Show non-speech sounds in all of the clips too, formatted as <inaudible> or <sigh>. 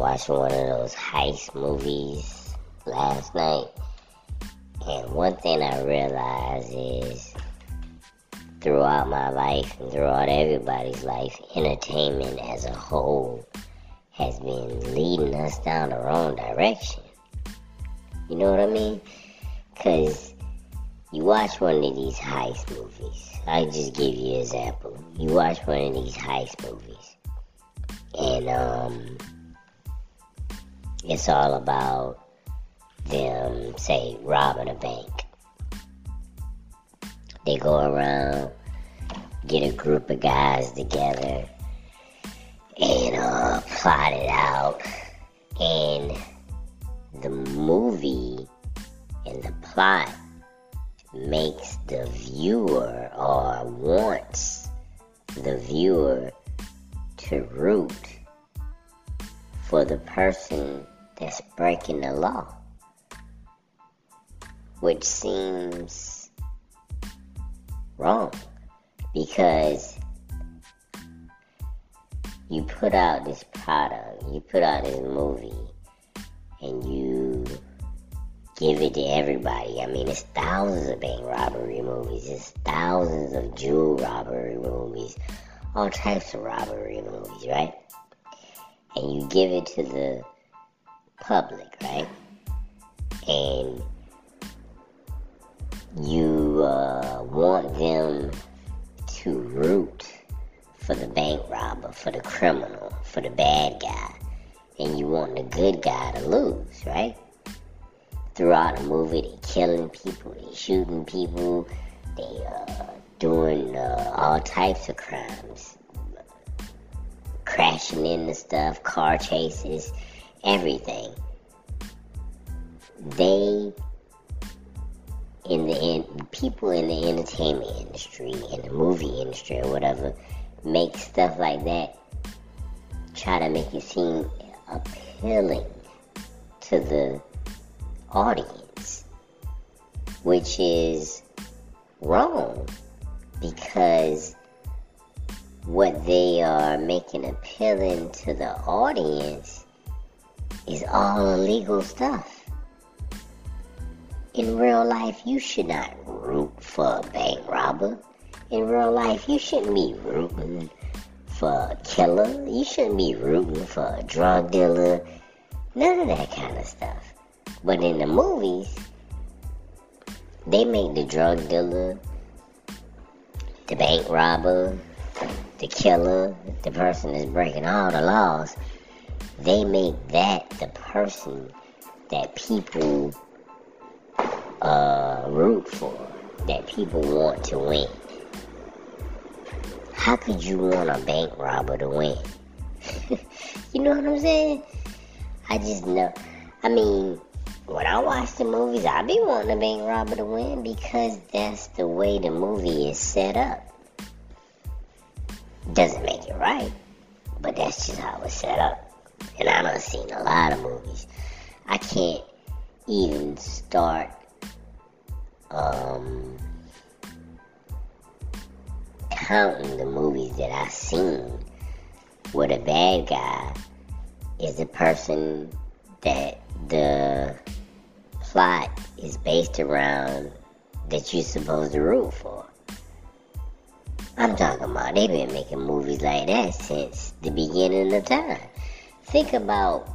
watching one of those heist movies last night, and one thing I realized is throughout my life and throughout everybody's life, entertainment as a whole has been leading us down the wrong direction. You know what I mean? Because you watch one of these heist movies. I just give you an example. You watch one of these heist movies, and um, it's all about them, say, robbing a bank. They go around, get a group of guys together, and uh, plot it out. And the movie and the plot makes the viewer or wants the viewer to root for the person that's breaking the law, which seems wrong because you put out this product, you put out this movie, and you give it to everybody. I mean, it's thousands of bank robbery movies, it's thousands of jewel robbery movies, all types of robbery movies, right? And you give it to the public, right? And you uh, want them to root for the bank robber, for the criminal, for the bad guy, and you want the good guy to lose, right? Throughout the movie, they're killing people, they're shooting people, they uh, doing uh, all types of crimes, crashing into stuff, car chases, everything. They in the in, people in the entertainment industry, in the movie industry, or whatever, make stuff like that. Try to make it seem appealing to the audience, which is wrong because what they are making appealing to the audience is all illegal stuff. In real life, you should not root for a bank robber. In real life, you shouldn't be rooting for a killer. You shouldn't be rooting for a drug dealer. None of that kind of stuff. But in the movies, they make the drug dealer, the bank robber, the killer, the person that's breaking all the laws, they make that the person that people uh, root for, that people want to win. How could you want a bank robber to win? <laughs> you know what I'm saying? I just know. I mean, when I watch the movies, I be wanting a bank robber to win because that's the way the movie is set up. Doesn't make it right, but that's just how it's set up. And I done seen a lot of movies. I can't even start um, counting the movies that I've seen where the bad guy is the person that the plot is based around that you're supposed to root for. I'm talking about they've been making movies like that since the beginning of time. Think about,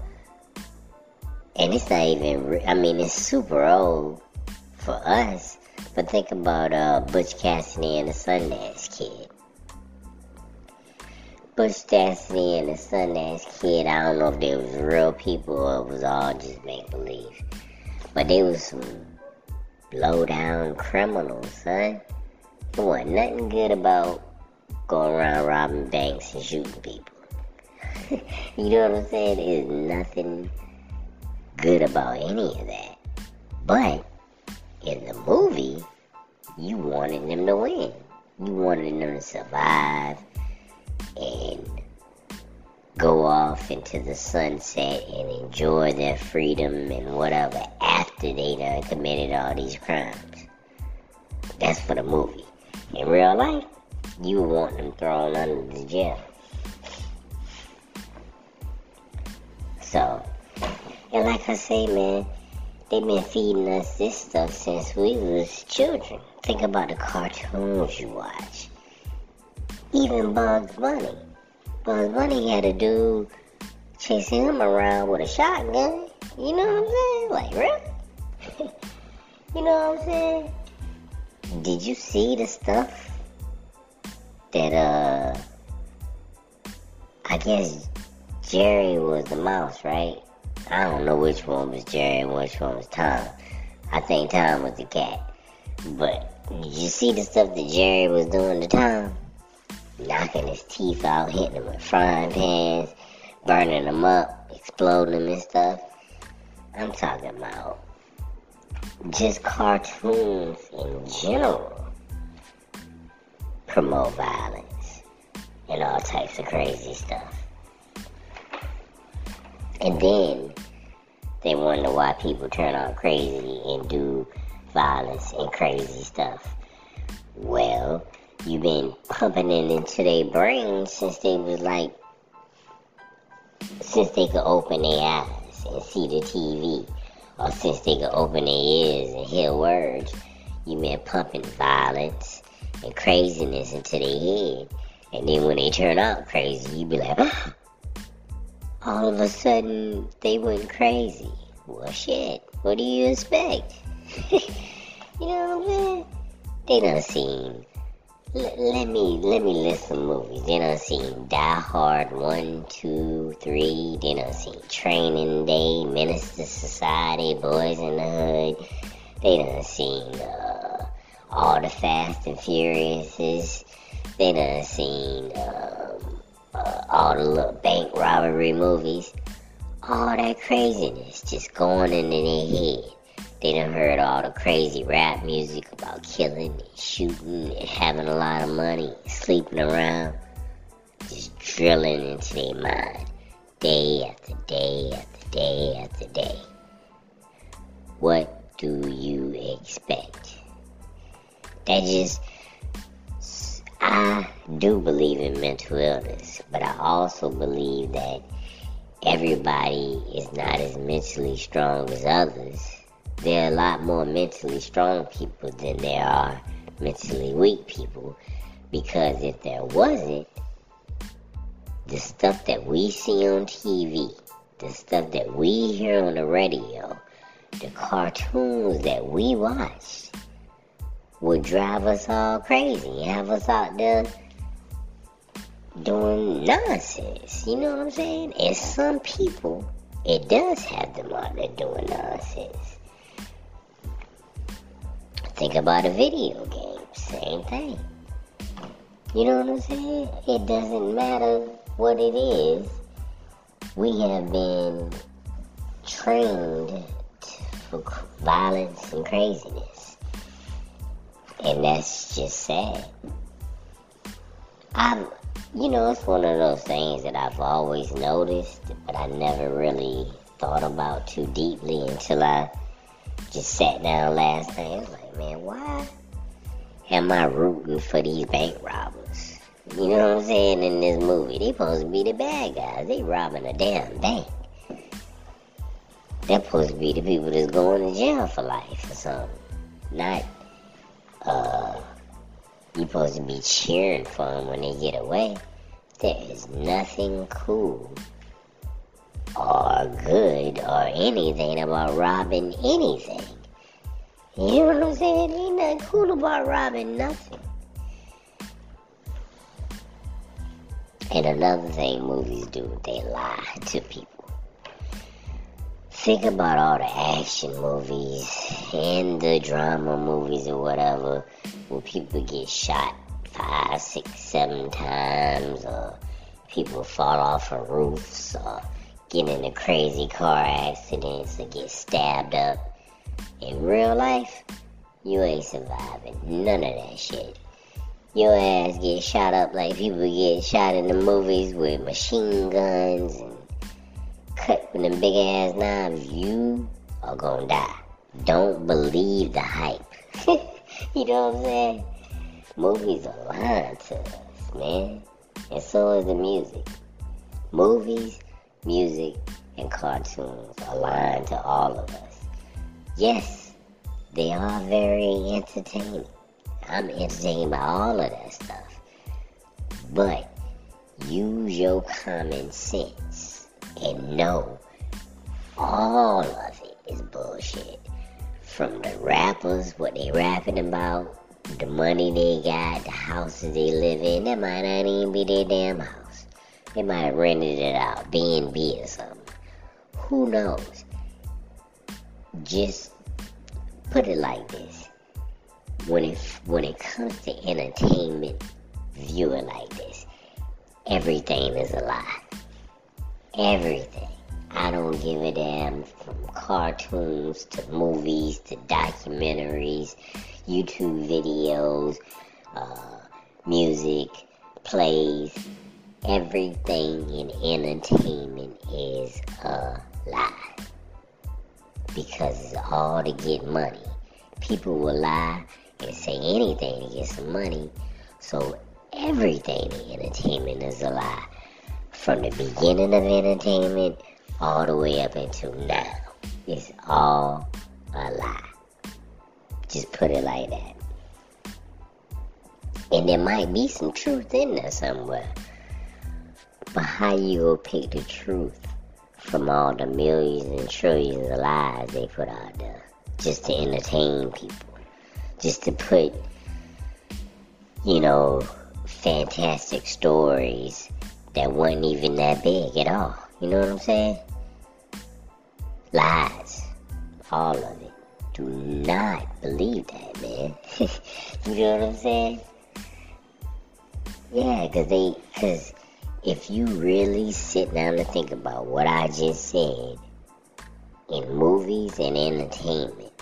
and it's not even, I mean, it's super old for us, but think about uh, Butch Cassidy and the Sundance Kid. Butch Cassidy and the Sundance Kid, I don't know if they was real people or it was all just make believe. But they was some low down criminals, son. There wasn't nothing good about going around robbing banks and shooting people. <laughs> you know what I'm saying? There's nothing good about any of that. But in the movie, you wanted them to win. You wanted them to survive and go off into the sunset and enjoy their freedom and whatever after they done committed all these crimes. That's for the movie. In real life, you want them thrown under the jail. So, and like I say, man, they've been feeding us this stuff since we was children. Think about the cartoons you watch. Even Bugs Bunny. Bugs Bunny had a dude chasing him around with a shotgun. You know what I'm saying? Like, really? <laughs> you know what I'm saying? Did you see the stuff that, uh, I guess Jerry was the mouse, right? I don't know which one was Jerry and which one was Tom. I think Tom was the cat. But did you see the stuff that Jerry was doing to Tom? Knocking his teeth out, hitting him with frying pans, burning him up, exploding them and stuff. I'm talking about just cartoons in general promote violence and all types of crazy stuff. And then they wonder why people turn out crazy and do violence and crazy stuff. Well, you've been pumping it into their brains since they was like, since they could open their eyes and see the TV, or since they could open their ears and hear words. You've been pumping violence and craziness into their head. And then when they turn out crazy, you be like, <gasps> ah, all of a sudden they went crazy. Well, shit, what do you expect? <laughs> you know what I'm saying? They done seen. L- let me let me list some movies. They done seen Die Hard one, two, three. They done seen Training Day, to Society, Boys in the Hood. They done seen uh, all the Fast and Furiouses. They done seen um, uh, all the little bank robbery movies. All that craziness just going into their head. They done heard all the crazy rap music about killing and shooting and having a lot of money, sleeping around, just drilling into their mind day after day after day after day. What do you expect? That just, I do believe in mental illness, but I also believe that everybody is not as mentally strong as others there are a lot more mentally strong people than there are mentally weak people. Because if there wasn't, the stuff that we see on TV, the stuff that we hear on the radio, the cartoons that we watch would drive us all crazy, have us out there doing nonsense. You know what I'm saying? And some people, it does have them out there doing nonsense. Think about a video game, same thing. You know what I'm saying? It doesn't matter what it is. We have been trained for violence and craziness. And that's just sad. I've, you know, it's one of those things that I've always noticed, but I never really thought about too deeply until I just sat down last night. I was like, man, why am I rooting for these bank robbers? You know what I'm saying? In this movie, they supposed to be the bad guys. They robbing a damn bank. They're supposed to be the people that's going to jail for life or something. Not, uh, you supposed to be cheering for them when they get away. There is nothing cool or good or anything about robbing anything. You know what I'm saying? Ain't nothing cool about robbing nothing. And another thing movies do, they lie to people. Think about all the action movies and the drama movies or whatever, where people get shot five, six, seven times, or people fall off of roofs, or get into crazy car accidents or get stabbed up. In real life, you ain't surviving none of that shit. Your ass get shot up like people get shot in the movies with machine guns and cut with them big ass knives. You are gonna die. Don't believe the hype. <laughs> you know what I'm saying? Movies are lying to us, man. And so is the music. Movies music, and cartoons are lying to all of us. Yes, they are very entertaining. I'm entertained by all of that stuff. But use your common sense and know all of it is bullshit. From the rappers, what they rapping about, the money they got, the houses they live in, that might not even be their damn house. They might have rented it out, B&B or something. Who knows? Just put it like this. When it, when it comes to entertainment, view it like this. Everything is a lie. Everything. I don't give a damn from cartoons to movies to documentaries, YouTube videos, uh, music, plays. Everything in entertainment is a lie. Because it's all to get money. People will lie and say anything to get some money. So everything in entertainment is a lie. From the beginning of entertainment all the way up until now. It's all a lie. Just put it like that. And there might be some truth in there somewhere. But how you gonna pick the truth from all the millions and trillions of lies they put out there just to entertain people? Just to put, you know, fantastic stories that weren't even that big at all. You know what I'm saying? Lies. All of it. Do not believe that, man. <laughs> you know what I'm saying? Yeah, cause they, cause if you really sit down and think about what I just said in movies and entertainment,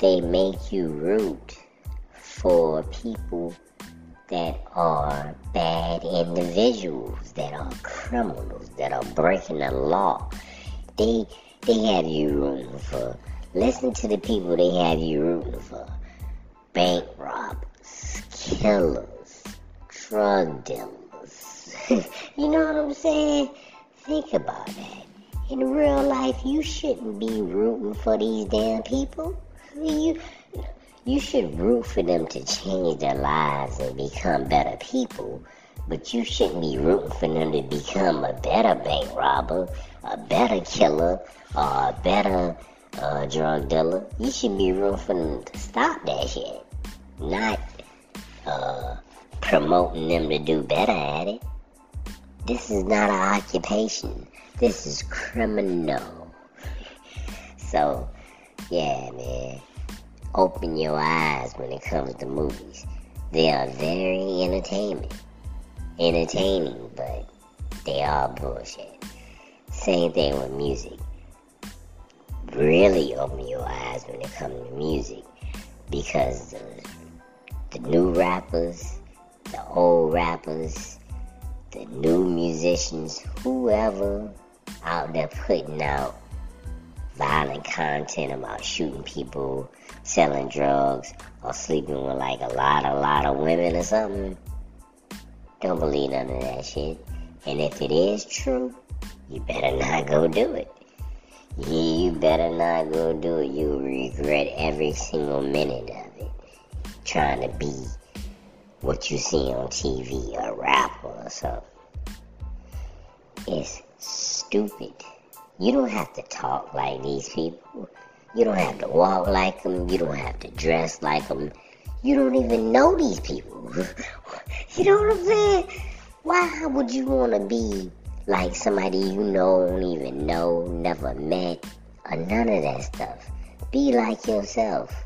they make you root for people that are bad individuals, that are criminals, that are breaking the law. They they have you rooting for. Listen to the people they have you rooting for. Bank robbers, killers, drug dealers. <laughs> you know what I'm saying? Think about that. In real life, you shouldn't be rooting for these damn people. You you should root for them to change their lives and become better people, but you shouldn't be rooting for them to become a better bank robber, a better killer, or a better uh, drug dealer. You should be rooting for them to stop that shit, not uh, promoting them to do better at it. This is not an occupation. This is criminal. <laughs> so, yeah, man open your eyes when it comes to movies. They are very entertaining. Entertaining, but they are bullshit. Same thing with music. Really open your eyes when it comes to music. Because the, the new rappers, the old rappers, the new musicians, whoever out there putting out violent content about shooting people, selling drugs, or sleeping with like a lot, a lot of women or something. Don't believe none of that shit. And if it is true, you better <laughs> not go do it. You better not go do it. You'll regret every single minute of it. Trying to be what you see on TV, a rapper or something. It's stupid. You don't have to talk like these people. You don't have to walk like them. You don't have to dress like them. You don't even know these people. <laughs> you know what I'm saying? Why would you want to be like somebody you know, don't even know, never met, or none of that stuff? Be like yourself.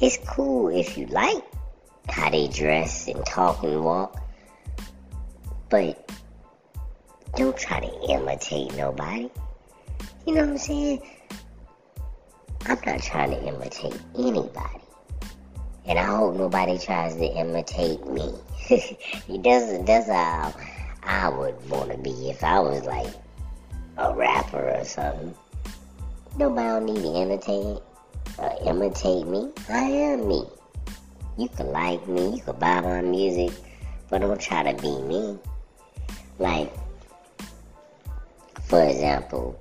It's cool if you like how they dress and talk and walk, but don't try to imitate nobody. You know what I'm saying? I'm not trying to imitate anybody. And I hope nobody tries to imitate me. <laughs> that's, that's how I would want to be if I was like a rapper or something. Nobody don't need to imitate or imitate me. I am me. You can like me, you can buy my music, but don't try to be me. Like, For example,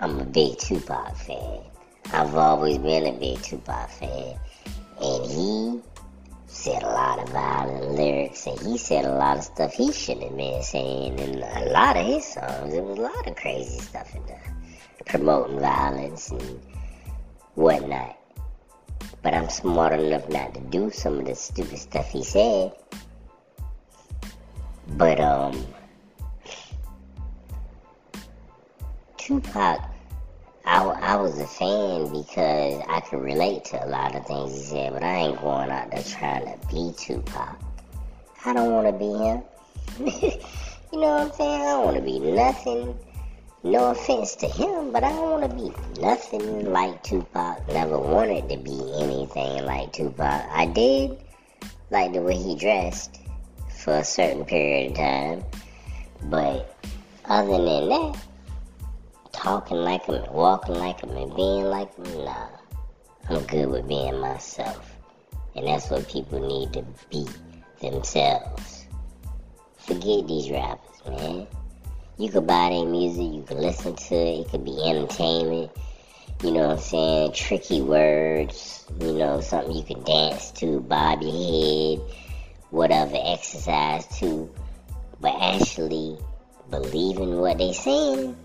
I'm a big Tupac fan. I've always been a big Tupac fan. And he said a lot of violent lyrics and he said a lot of stuff he shouldn't have been saying in a lot of his songs. There was a lot of crazy stuff in there. Promoting violence and whatnot. But I'm smart enough not to do some of the stupid stuff he said. But um Tupac I, I was a fan because I could relate to a lot of things he said, but I ain't going out there trying to be Tupac. I don't want to be him. <laughs> you know what I'm saying? I don't want to be nothing. No offense to him, but I don't want to be nothing like Tupac. Never wanted to be anything like Tupac. I did like the way he dressed for a certain period of time, but other than that, talking like him and walking like him and being like him, nah. I'm good with being myself. And that's what people need to be themselves. Forget these rappers, man. You could buy their music, you could listen to it, it could be entertainment. You know what I'm saying? Tricky words, you know, something you can dance to, bob your head, whatever, exercise to. But actually believing what they saying,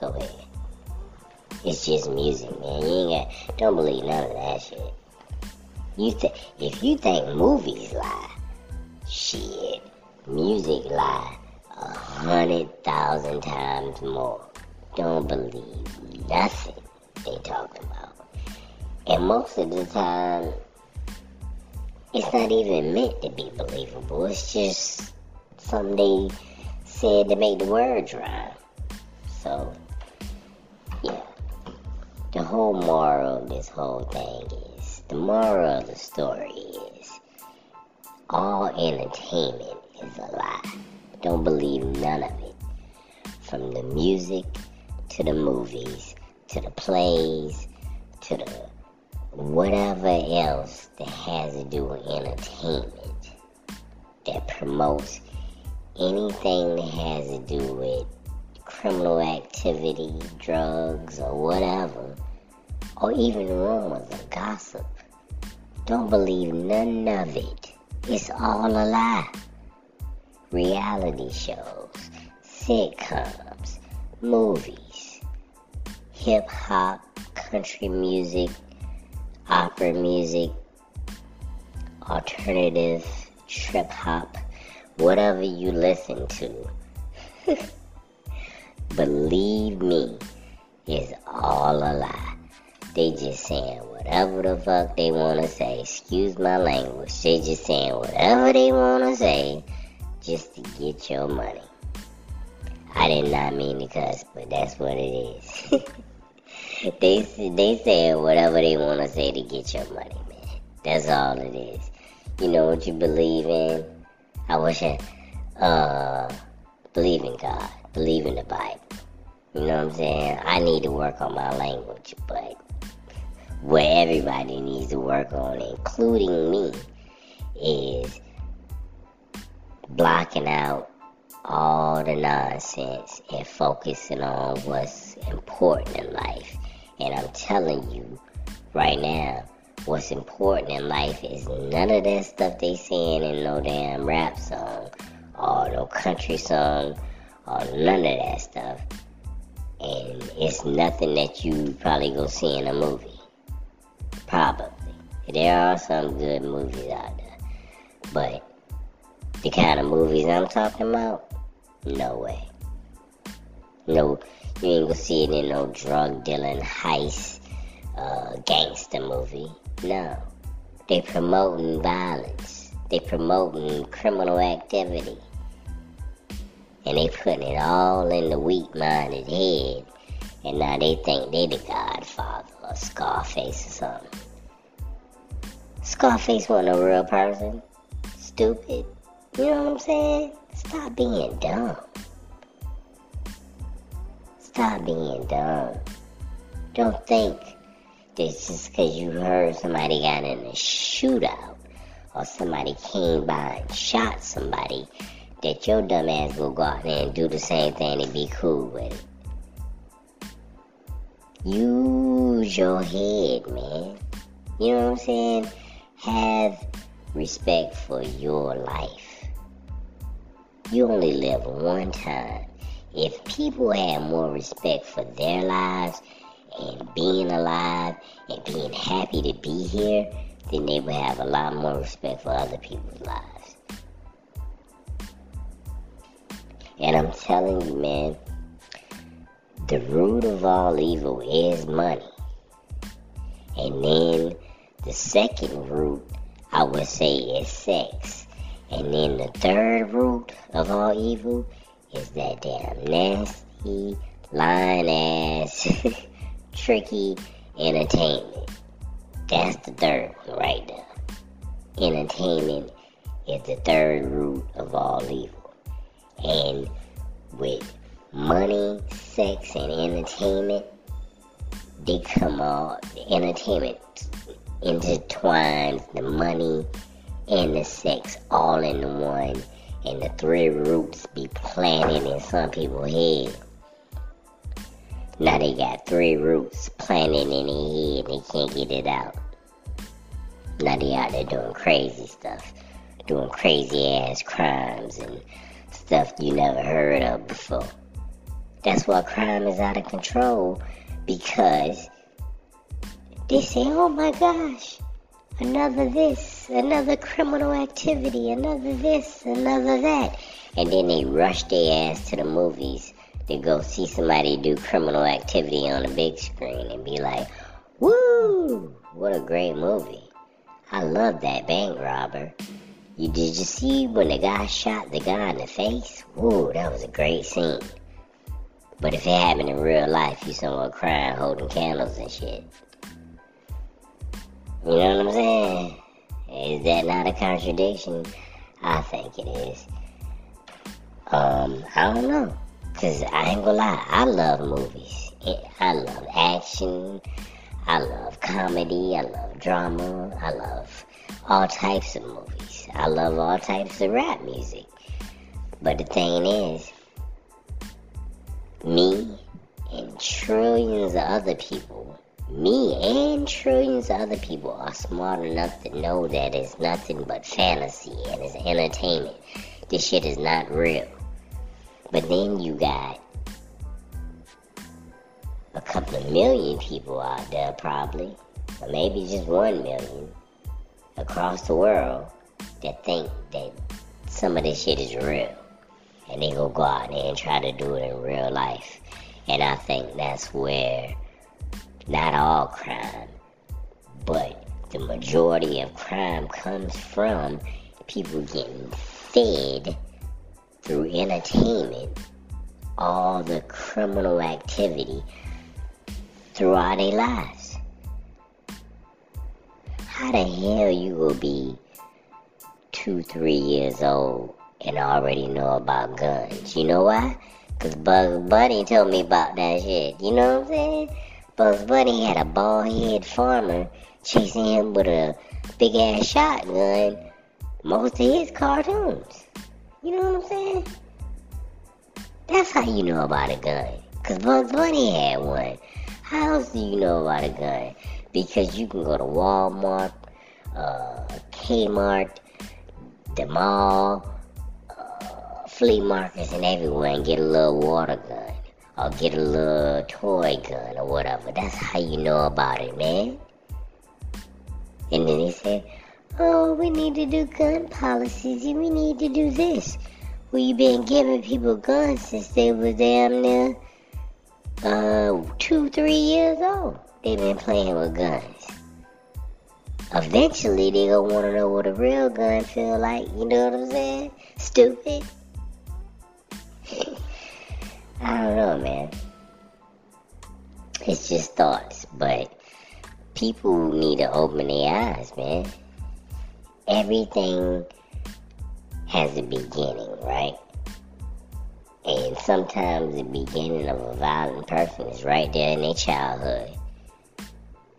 Go ahead. It's just music, man. You ain't got. Don't believe none of that shit. You th- if you think movies lie, shit, music lie a hundred thousand times more. Don't believe nothing they talk about. And most of the time, it's not even meant to be believable. It's just something they said to make the words rhyme. So whole moral of this whole thing is the moral of the story is all entertainment is a lie. Don't believe none of it. From the music to the movies to the plays to the whatever else that has to do with entertainment that promotes anything that has to do with criminal activity, drugs, or whatever, or even rumors or gossip. Don't believe none of it. It's all a lie. Reality shows, sitcoms, movies, hip hop, country music, opera music, alternative, trip hop, whatever you listen to. <laughs> believe me, it's all a lie. They just saying whatever the fuck they want to say. Excuse my language. They just saying whatever they want to say just to get your money. I did not mean to cuss, but that's what it is. <laughs> they they saying whatever they want to say to get your money, man. That's all it is. You know what you believe in? I wish I uh believe in God believe in the Bible. You know what I'm saying? I need to work on my language, but what everybody needs to work on, including me, is blocking out all the nonsense and focusing on what's important in life. And I'm telling you right now, what's important in life is none of that stuff they saying in no damn rap song or no country song or none of that stuff. And it's nothing that you probably go see in a movie. Probably. There are some good movies out there. But the kind of movies I'm talking about, no way. No, you ain't gonna see it in no drug dealing, heist, uh, gangster movie. No. They promoting violence. They promoting criminal activity and they putting it all in the weak-minded head, and now they think they the Godfather or Scarface or something. Scarface wasn't a real person. Stupid. You know what I'm saying? Stop being dumb. Stop being dumb. Don't think that just because you heard somebody got in a shootout or somebody came by and shot somebody that your dumb ass will go out there and do the same thing and be cool with it. Use your head, man. You know what I'm saying? Have respect for your life. You only live one time. If people had more respect for their lives and being alive and being happy to be here, then they would have a lot more respect for other people's lives. And I'm telling you, man, the root of all evil is money. And then the second root, I would say, is sex. And then the third root of all evil is that damn nasty, lying ass, <laughs> tricky entertainment. That's the third one right there. Entertainment is the third root of all evil. And with money, sex, and entertainment, they come all, the entertainment intertwines the money and the sex all into one, and the three roots be planted in some people's head. Now they got three roots planted in their head, they can't get it out. Now they out there doing crazy stuff, doing crazy ass crimes and stuff you never heard of before. That's why crime is out of control because they say, oh my gosh, another this, another criminal activity, another this, another that. And then they rush their ass to the movies to go see somebody do criminal activity on a big screen and be like, woo, what a great movie. I love that bank robber. You did you see when the guy shot the guy in the face? Woo, that was a great scene. But if it happened in real life, you somewhere crying, holding candles and shit. You know what I'm saying? Is that not a contradiction? I think it is. Um, I don't know. Cause I ain't gonna lie, I love movies. I love action. I love comedy. I love drama. I love all types of movies. I love all types of rap music. But the thing is, me and trillions of other people, me and trillions of other people are smart enough to know that it's nothing but fantasy and it's entertainment. This shit is not real. But then you got a couple of million people out there, probably, or maybe just one million across the world that think that some of this shit is real. And they go go out there and try to do it in real life. And I think that's where not all crime, but the majority of crime comes from people getting fed through entertainment all the criminal activity throughout their lives. How the hell you will be two, three years old and already know about guns? You know why? Cause Bugs Bunny told me about that shit. You know what I'm saying? Bugs Bunny had a bald head farmer chasing him with a big ass shotgun most of his cartoons. You know what I'm saying? That's how you know about a gun. Because Bugs Bunny had one. How else do you know about a gun? Because you can go to Walmart, uh, Kmart, the mall, flea markets, and everywhere and get a little water gun. Or get a little toy gun or whatever. That's how you know about it, man. And then he said, oh, we need to do gun policies and we need to do this. We've been giving people guns since they were damn near uh, two, three years old. They've been playing with guns. Eventually, they gonna want to know what a real gun feel like. You know what I'm saying? Stupid. I don't know, man. It's just thoughts, but people need to open their eyes, man everything has a beginning, right? And sometimes the beginning of a violent person is right there in their childhood.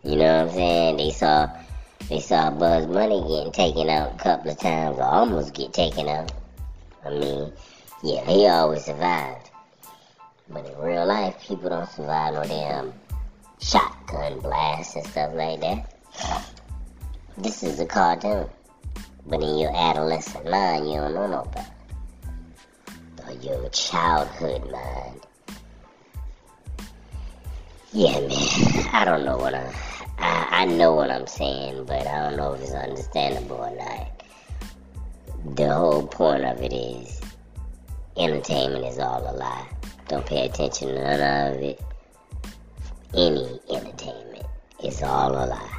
You know what I'm saying? They saw they saw Bugs Bunny getting taken out a couple of times, or almost get taken out. I mean, yeah, he always survived. But in real life, people don't survive no damn shotgun blasts and stuff like that. This is a cartoon. But in your adolescent mind, you don't know no better. Or your childhood mind. Yeah, man. I don't know what I'm. I, I know what I'm saying, but I don't know if it's understandable or not. The whole point of it is entertainment is all a lie. Don't pay attention to none of it. Any entertainment is all a lie.